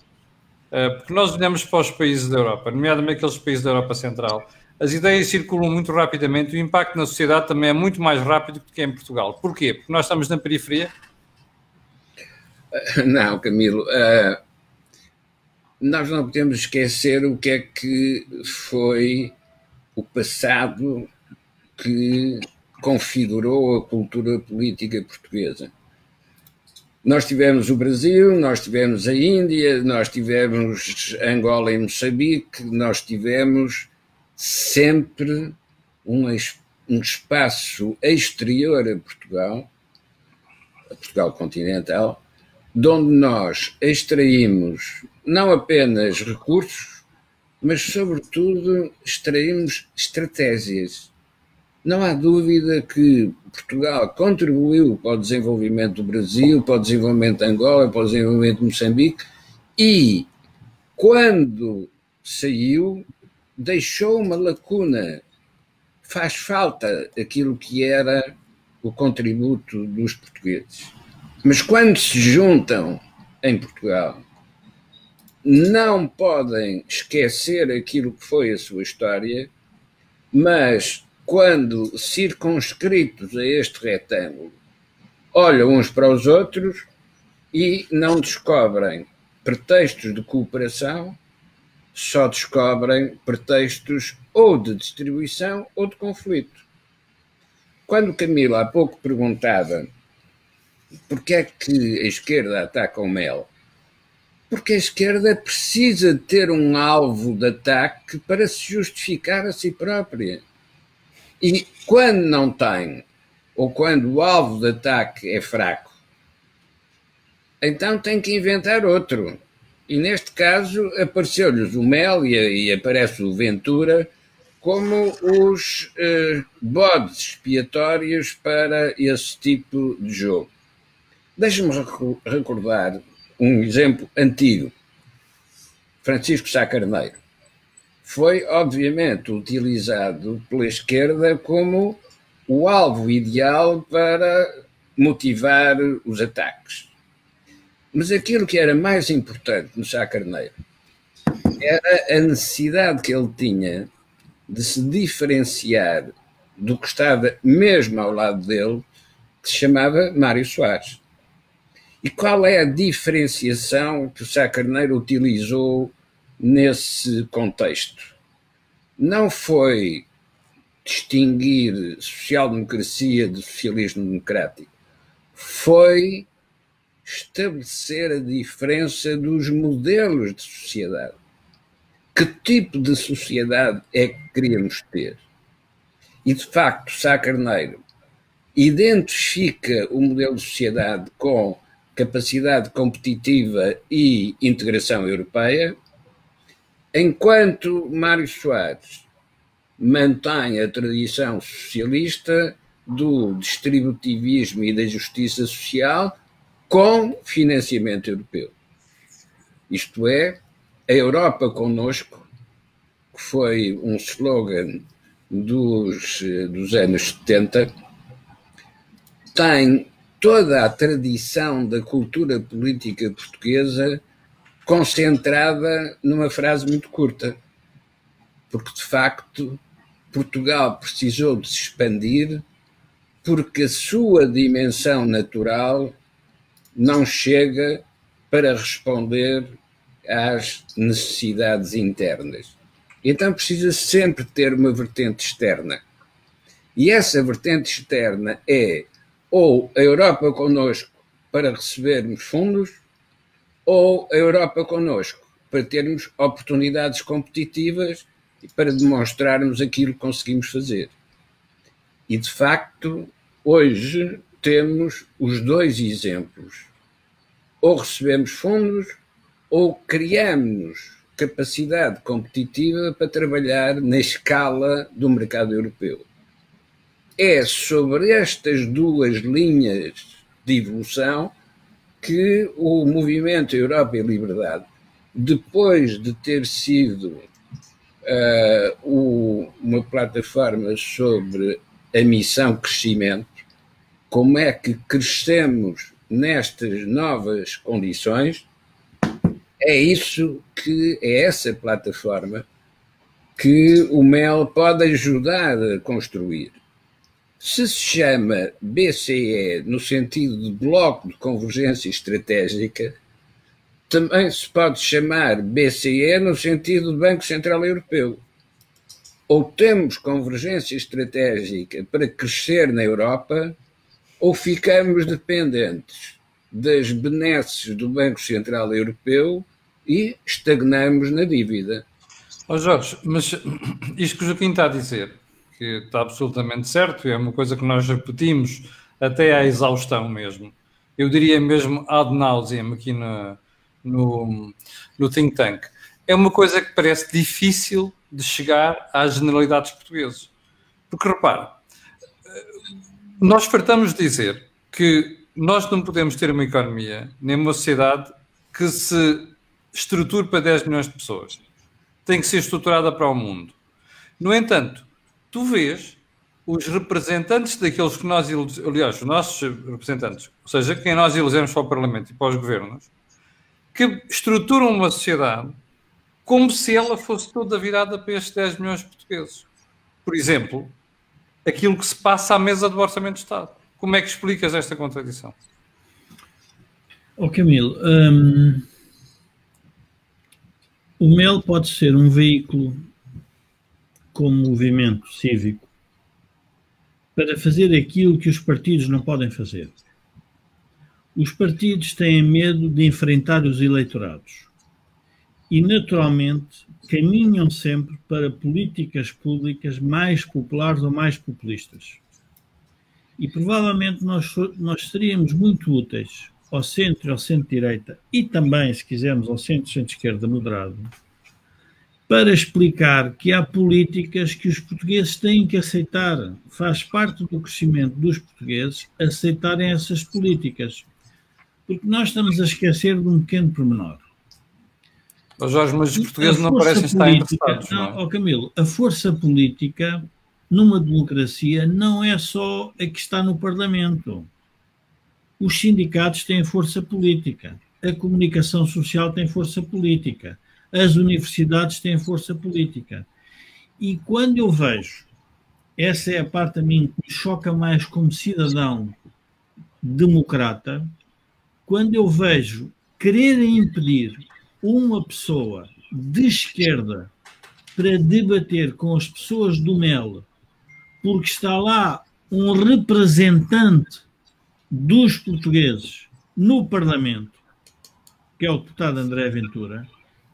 Uh, porque nós olhamos para os países da Europa, nomeadamente aqueles países da Europa Central, as ideias circulam muito rapidamente e o impacto na sociedade também é muito mais rápido do que em Portugal. Porquê? Porque nós estamos na periferia? Não, Camilo. Uh, nós não podemos esquecer o que é que foi o passado que configurou a cultura política portuguesa. Nós tivemos o Brasil, nós tivemos a Índia, nós tivemos Angola e Moçambique, nós tivemos sempre um, um espaço exterior a Portugal, a Portugal continental, de onde nós extraímos não apenas recursos, mas, sobretudo, extraímos estratégias. Não há dúvida que Portugal contribuiu para o desenvolvimento do Brasil, para o desenvolvimento de Angola, para o desenvolvimento de Moçambique e, quando saiu, deixou uma lacuna. Faz falta aquilo que era o contributo dos portugueses. Mas quando se juntam em Portugal, não podem esquecer aquilo que foi a sua história, mas quando circunscritos a este retângulo, olham uns para os outros e não descobrem pretextos de cooperação só descobrem pretextos ou de distribuição ou de conflito. Quando Camila há pouco perguntava porque é que a esquerda ataca o mel, porque a esquerda precisa ter um alvo de ataque para se justificar a si própria. E quando não tem, ou quando o alvo de ataque é fraco, então tem que inventar outro. E neste caso apareceu-lhes o Mel e, e, aparece o Ventura como os eh, bodes expiatórios para esse tipo de jogo. Deixe-me recordar um exemplo antigo. Francisco Sá Carneiro foi, obviamente, utilizado pela esquerda como o alvo ideal para motivar os ataques. Mas aquilo que era mais importante no Sá Carneiro era a necessidade que ele tinha de se diferenciar do que estava mesmo ao lado dele, que se chamava Mário Soares. E qual é a diferenciação que o Sá Carneiro utilizou nesse contexto? Não foi distinguir social-democracia de socialismo democrático, foi estabelecer a diferença dos modelos de sociedade. Que tipo de sociedade é que queríamos ter? E, de facto, Sá Carneiro identifica o modelo de sociedade com capacidade competitiva e integração europeia, enquanto Mário Soares mantém a tradição socialista do distributivismo e da justiça social com financiamento europeu. Isto é, a Europa conosco, que foi um slogan dos, dos anos 70, tem toda a tradição da cultura política portuguesa concentrada numa frase muito curta. Porque, de facto, Portugal precisou de se expandir porque a sua dimensão natural não chega para responder às necessidades internas. Então precisa sempre ter uma vertente externa. E essa vertente externa é ou a Europa connosco para recebermos fundos, ou a Europa connosco para termos oportunidades competitivas e para demonstrarmos aquilo que conseguimos fazer. E de facto, hoje temos os dois exemplos. Ou recebemos fundos, ou criamos capacidade competitiva para trabalhar na escala do mercado europeu. É sobre estas duas linhas de evolução que o movimento Europa e Liberdade, depois de ter sido uh, o, uma plataforma sobre a missão crescimento, como é que crescemos nestas novas condições, é isso que é essa plataforma que o MEL pode ajudar a construir. Se se chama BCE no sentido de Bloco de Convergência Estratégica, também se pode chamar BCE no sentido de Banco Central Europeu. Ou temos convergência estratégica para crescer na Europa, ou ficamos dependentes das benesses do Banco Central Europeu e estagnamos na dívida. Oh Jorge, mas isto que o Joaquim está a dizer, que está absolutamente certo, é uma coisa que nós repetimos até à exaustão mesmo. Eu diria mesmo ad nauseam aqui no, no, no think tank. É uma coisa que parece difícil de chegar às generalidades portuguesas. Porque repara, nós fartamos dizer que nós não podemos ter uma economia, nem uma sociedade que se estruture para 10 milhões de pessoas. Tem que ser estruturada para o mundo. No entanto, tu vês os representantes daqueles que nós, aliás, os nossos representantes, ou seja, quem nós elegemos para o Parlamento e para os governos, que estruturam uma sociedade como se ela fosse toda virada para estes 10 milhões de portugueses. Por exemplo, aquilo que se passa à mesa do Orçamento de Estado. Como é que explicas esta contradição? Oh, Camilo, hum, o MEL pode ser um veículo como movimento cívico para fazer aquilo que os partidos não podem fazer. Os partidos têm medo de enfrentar os eleitorados e, naturalmente, caminham sempre para políticas públicas mais populares ou mais populistas. E provavelmente nós, nós seríamos muito úteis ao centro e ao centro-direita e também, se quisermos, ao centro-centro-esquerda moderado, para explicar que há políticas que os portugueses têm que aceitar. Faz parte do crescimento dos portugueses aceitarem essas políticas. Porque nós estamos a esquecer de um pequeno pormenor. Oh Jorge, mas os portugueses não parecem estar interessados. Não, não. Oh Camilo, a força política numa democracia não é só a que está no Parlamento. Os sindicatos têm força política, a comunicação social tem força política, as universidades têm força política. E quando eu vejo, essa é a parte a mim que me choca mais como cidadão democrata, quando eu vejo quererem impedir uma pessoa de esquerda para debater com as pessoas do MEL, porque está lá um representante dos portugueses no Parlamento, que é o deputado André Ventura,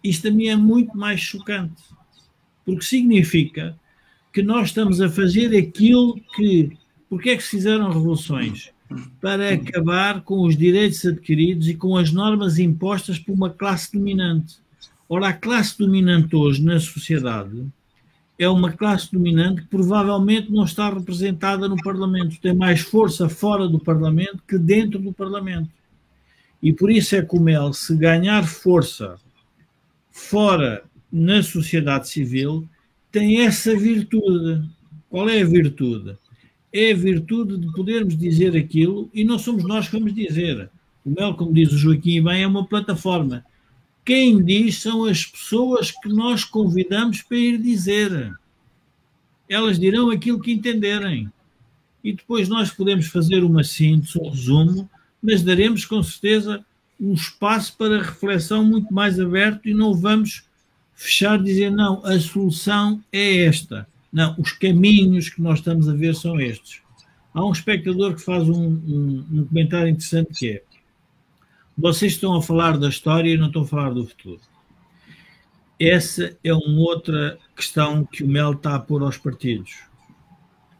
isto a mim é muito mais chocante, porque significa que nós estamos a fazer aquilo que. Porque é que se fizeram revoluções? Para acabar com os direitos adquiridos e com as normas impostas por uma classe dominante. Ora, a classe dominante hoje na sociedade é uma classe dominante que provavelmente não está representada no Parlamento, tem mais força fora do Parlamento que dentro do Parlamento. E por isso é que o MEL, se ganhar força fora na sociedade civil, tem essa virtude. Qual é a virtude? É a virtude de podermos dizer aquilo e não somos nós que vamos dizer. O Mel, como diz o Joaquim bem, é uma plataforma. Quem diz são as pessoas que nós convidamos para ir dizer. Elas dirão aquilo que entenderem. E depois nós podemos fazer uma síntese, um resumo, mas daremos com certeza um espaço para reflexão muito mais aberto e não vamos fechar dizer não, a solução é esta. Não, os caminhos que nós estamos a ver são estes. Há um espectador que faz um, um, um comentário interessante que é vocês estão a falar da história e não estão a falar do futuro. Essa é uma outra questão que o Mel está a pôr aos partidos.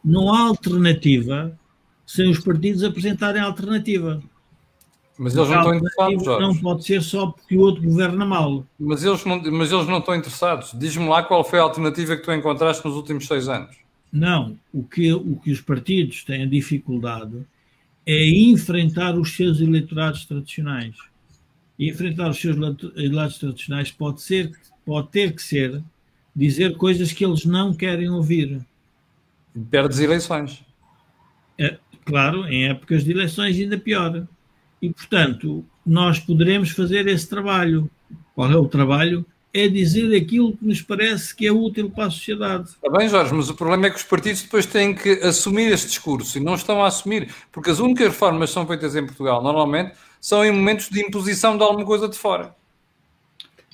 Não há alternativa sem os partidos apresentarem alternativa. Mas eles não estão interessados, Jorge. Não pode ser só porque o outro governa mal. Mas eles não, mas eles não estão interessados. Diz-me lá qual foi a alternativa que tu encontraste nos últimos seis anos. Não. O que, o que os partidos têm dificuldade é enfrentar os seus eleitorados tradicionais. E enfrentar os seus eleitorados tradicionais pode, ser, pode ter que ser dizer coisas que eles não querem ouvir. Perdes eleições. É, claro, em épocas de eleições ainda pior. E, portanto, nós poderemos fazer esse trabalho. Qual é o trabalho? É dizer aquilo que nos parece que é útil para a sociedade. Está bem, Jorge, mas o problema é que os partidos depois têm que assumir esse discurso e não estão a assumir, porque as únicas reformas que são feitas em Portugal, normalmente, são em momentos de imposição de alguma coisa de fora.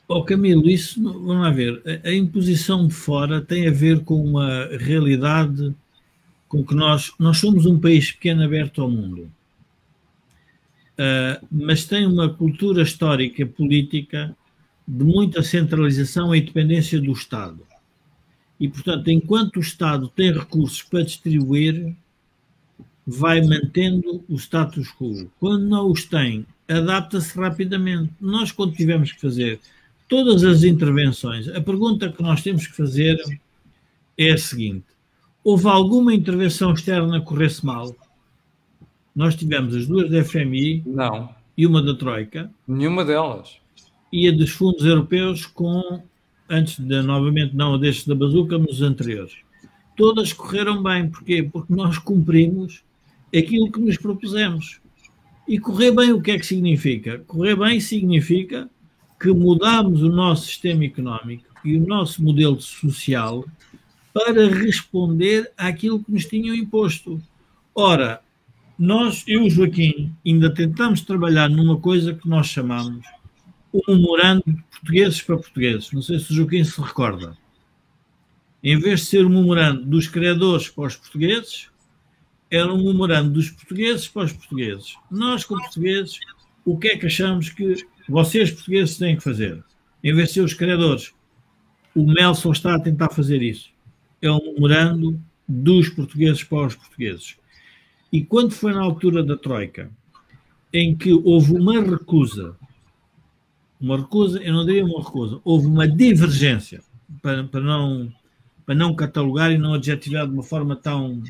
Oh, Camilo, isso, vamos lá ver, a, a imposição de fora tem a ver com uma realidade com que nós, nós somos um país pequeno aberto ao mundo uh, mas tem uma cultura histórica política de muita centralização e dependência do Estado. E, portanto, enquanto o Estado tem recursos para distribuir, vai mantendo o status quo. Quando não os tem, adapta-se rapidamente. Nós, quando tivemos que fazer todas as intervenções, a pergunta que nós temos que fazer é a seguinte: houve alguma intervenção externa que corresse mal? Nós tivemos as duas da FMI não. e uma da Troika. Nenhuma delas. E a dos fundos europeus com, antes de, novamente, não a deste da Bazuca, mas os anteriores. Todas correram bem. Porquê? Porque nós cumprimos aquilo que nos propusemos. E correr bem o que é que significa? Correr bem significa que mudamos o nosso sistema económico e o nosso modelo social para responder àquilo que nos tinham imposto. Ora, nós, eu e Joaquim, ainda tentamos trabalhar numa coisa que nós chamamos o memorando de portugueses para portugueses. Não sei se o Joaquim se recorda. Em vez de ser o memorando dos criadores para os portugueses, era um memorando dos portugueses para os portugueses. Nós, como portugueses, o que é que achamos que vocês, portugueses, têm que fazer? Em vez de ser os criadores. O Mel só está a tentar fazer isso. É um memorando dos portugueses para os portugueses. E quando foi na altura da Troika, em que houve uma recusa, uma recusa, eu não diria uma recusa, houve uma divergência, para, para, não, para não catalogar e não adjetivar de uma forma tão,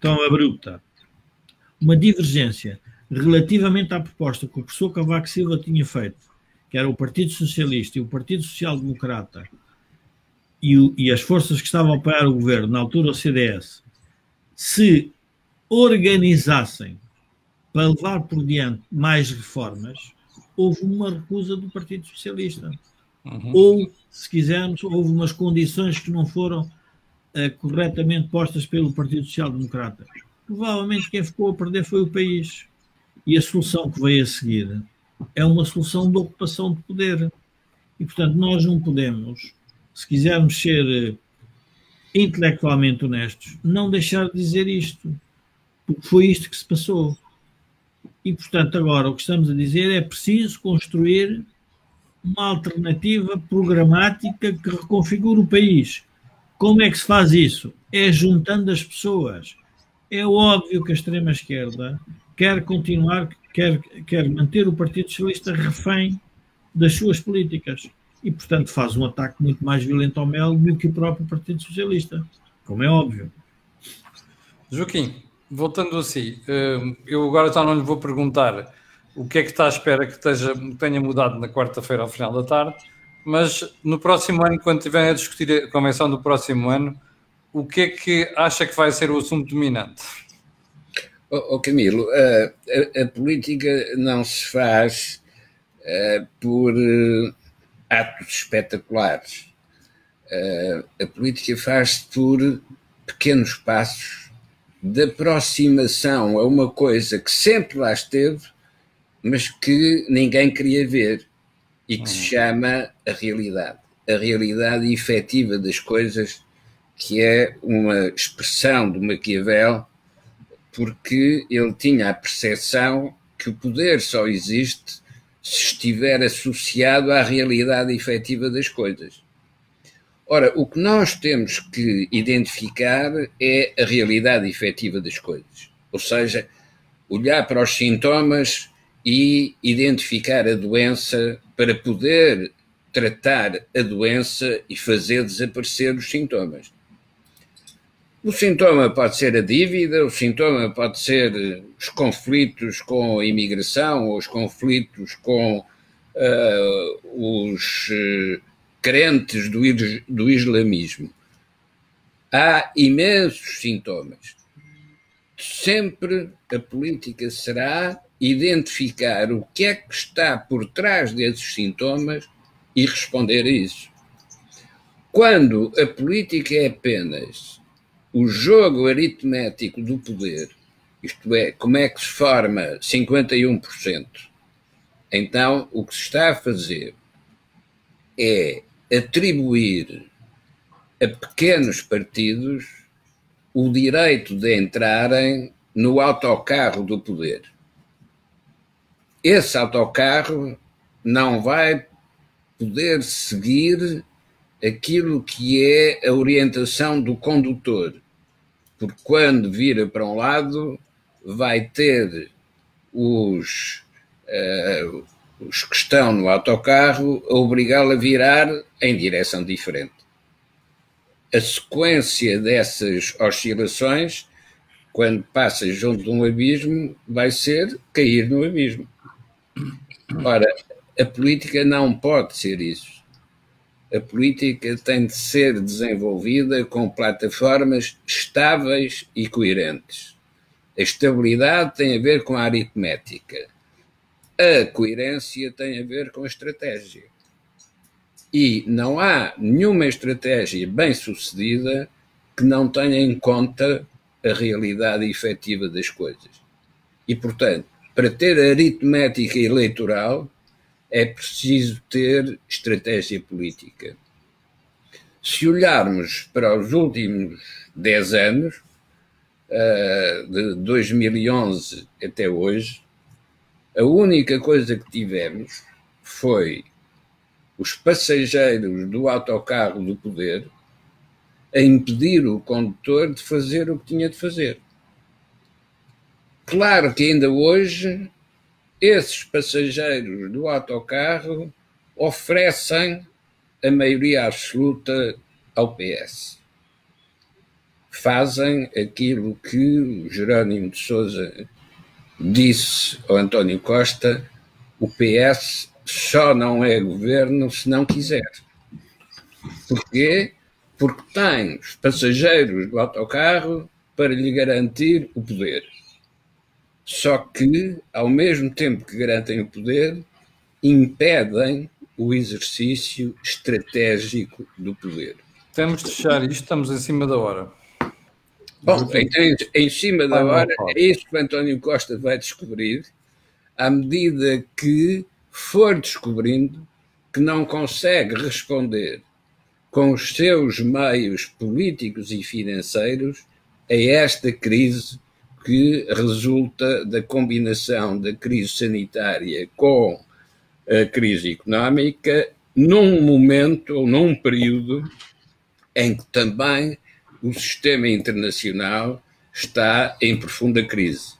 tão abrupta, uma divergência relativamente à proposta que o professor Cavaco Silva tinha feito, que era o Partido Socialista e o Partido Social Democrata, e, o, e as forças que estavam a apoiar o governo, na altura o CDS, se organizassem para levar por diante mais reformas, houve uma recusa do Partido Socialista. Uhum. Ou, se quisermos, houve umas condições que não foram uh, corretamente postas pelo Partido Social Democrata. Provavelmente quem ficou a perder foi o país. E a solução que veio a seguir é uma solução de ocupação de poder. E, portanto, nós não podemos, se quisermos ser eh, intelectualmente honestos, não deixar de dizer isto porque foi isto que se passou. E, portanto, agora o que estamos a dizer é preciso construir uma alternativa programática que reconfigure o país. Como é que se faz isso? É juntando as pessoas. É óbvio que a extrema-esquerda quer continuar, quer, quer manter o Partido Socialista refém das suas políticas. E, portanto, faz um ataque muito mais violento ao Mel do que o próprio Partido Socialista, como é óbvio. Joaquim, voltando assim, eu agora já não lhe vou perguntar o que é que está à espera que esteja, tenha mudado na quarta-feira ao final da tarde, mas no próximo ano, quando estiverem a discutir a convenção do próximo ano, o que é que acha que vai ser o assunto dominante? Oh, oh Camilo, a, a, a, política não se faz uh, por uh, atos espetaculares. Uh, a política faz-se por pequenos passos de aproximação a uma coisa que sempre lá esteve, mas que ninguém queria ver e que se uhum. chama a realidade. A realidade efetiva das coisas, que é uma expressão do Maquiavel, porque ele tinha a percepção que o poder só existe se estiver associado à realidade efetiva das coisas. Ora, o que nós temos que identificar é a realidade efetiva das coisas. Ou seja, olhar para os sintomas e identificar a doença para poder tratar a doença e fazer desaparecer os sintomas. O sintoma pode ser a dívida, o sintoma pode ser os conflitos com a imigração, ou os conflitos com uh, os uh, crentes do, do islamismo. Há imensos sintomas. Sempre a política será identificar o que é que está por trás desses sintomas e responder a isso. Quando a política é apenas o jogo aritmético do poder, isto é, como é que se forma 51%, então o que se está a fazer é atribuir a pequenos partidos o direito de entrarem no autocarro do poder. Esse autocarro não vai poder seguir aquilo que é a orientação do condutor, porque quando vira para um lado, vai ter os, uh, os que estão no autocarro a obrigá-lo a virar em direção diferente. A sequência dessas oscilações, quando passa junto de um abismo, vai ser cair no abismo. Ora, a política não pode ser isso. A política tem de ser desenvolvida com plataformas estáveis e coerentes. A estabilidade tem a ver com a aritmética. A coerência tem a ver com a estratégia. E não há nenhuma estratégia bem sucedida que não tenha em conta a realidade efetiva das coisas. E, portanto, para ter aritmética eleitoral é preciso ter estratégia política. Se olharmos para os últimos 10 anos, uh, de 2011 até hoje, a única coisa que tivemos foi os passageiros do autocarro do poder a impedir o condutor de fazer o que tinha de fazer. Claro que ainda hoje esses passageiros do autocarro oferecem a maioria absoluta ao PS. Fazem aquilo que o Jerónimo de Souza disse ao António Costa: o PS só não é governo se não quiser. Porquê? Porque tem os passageiros do autocarro para lhe garantir o poder. Só que, ao mesmo tempo que garantem o poder, impedem o exercício estratégico do poder. Temos de fechar isto, estamos em cima da hora. Bom, então, em cima da hora, é isso que António Costa vai descobrir, à medida que for descobrindo que não consegue responder com os seus meios políticos e financeiros a esta crise que resulta da combinação da crise sanitária com a crise económica, num momento ou num período em que também o sistema internacional está em profunda crise.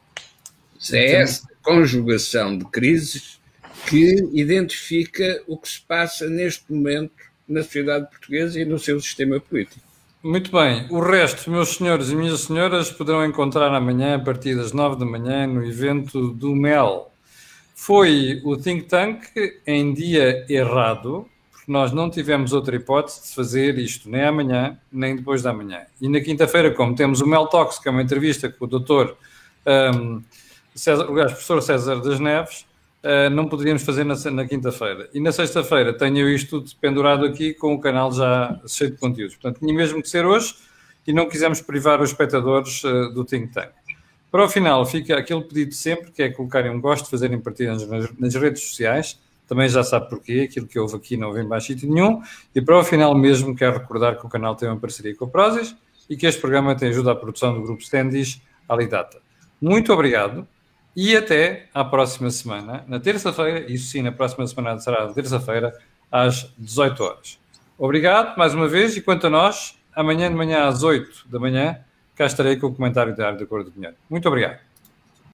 É essa conjugação de crises que identifica o que se passa neste momento na sociedade portuguesa e no seu sistema político. Muito bem. O resto, meus senhores e minhas senhoras, poderão encontrar amanhã, a partir das nove da manhã, no evento do MEL. Foi o Think Tank em dia errado, porque nós não tivemos outra hipótese de fazer isto nem amanhã, nem depois da manhã. E na quinta-feira, como temos o Mel Talks, que é uma entrevista com o doutor, um, César, professor César das Neves, uh, não poderíamos fazer na, na quinta-feira. E na sexta-feira tenho isto tudo pendurado aqui com o canal já cheio de conteúdos. Portanto, tinha mesmo que ser hoje e não quisemos privar os espectadores uh, do Think Tank. Para o final, fica aquele pedido sempre, que é colocarem um gosto, fazerem partidas nas, nas redes sociais, também já sabe porquê, aquilo que houve aqui não vem mais sítio nenhum. E para o final mesmo, quero recordar que o canal tem uma parceria com a Prozis e que este programa tem ajuda à produção do grupo Standis Alidata. Muito obrigado e até à próxima semana, na terça-feira, isso sim, na próxima semana será terça-feira, às 18 horas. Obrigado mais uma vez e quanto a nós, amanhã de manhã às 8 da manhã, cá estarei com o comentário diário da Cor do Dinheiro. Muito obrigado.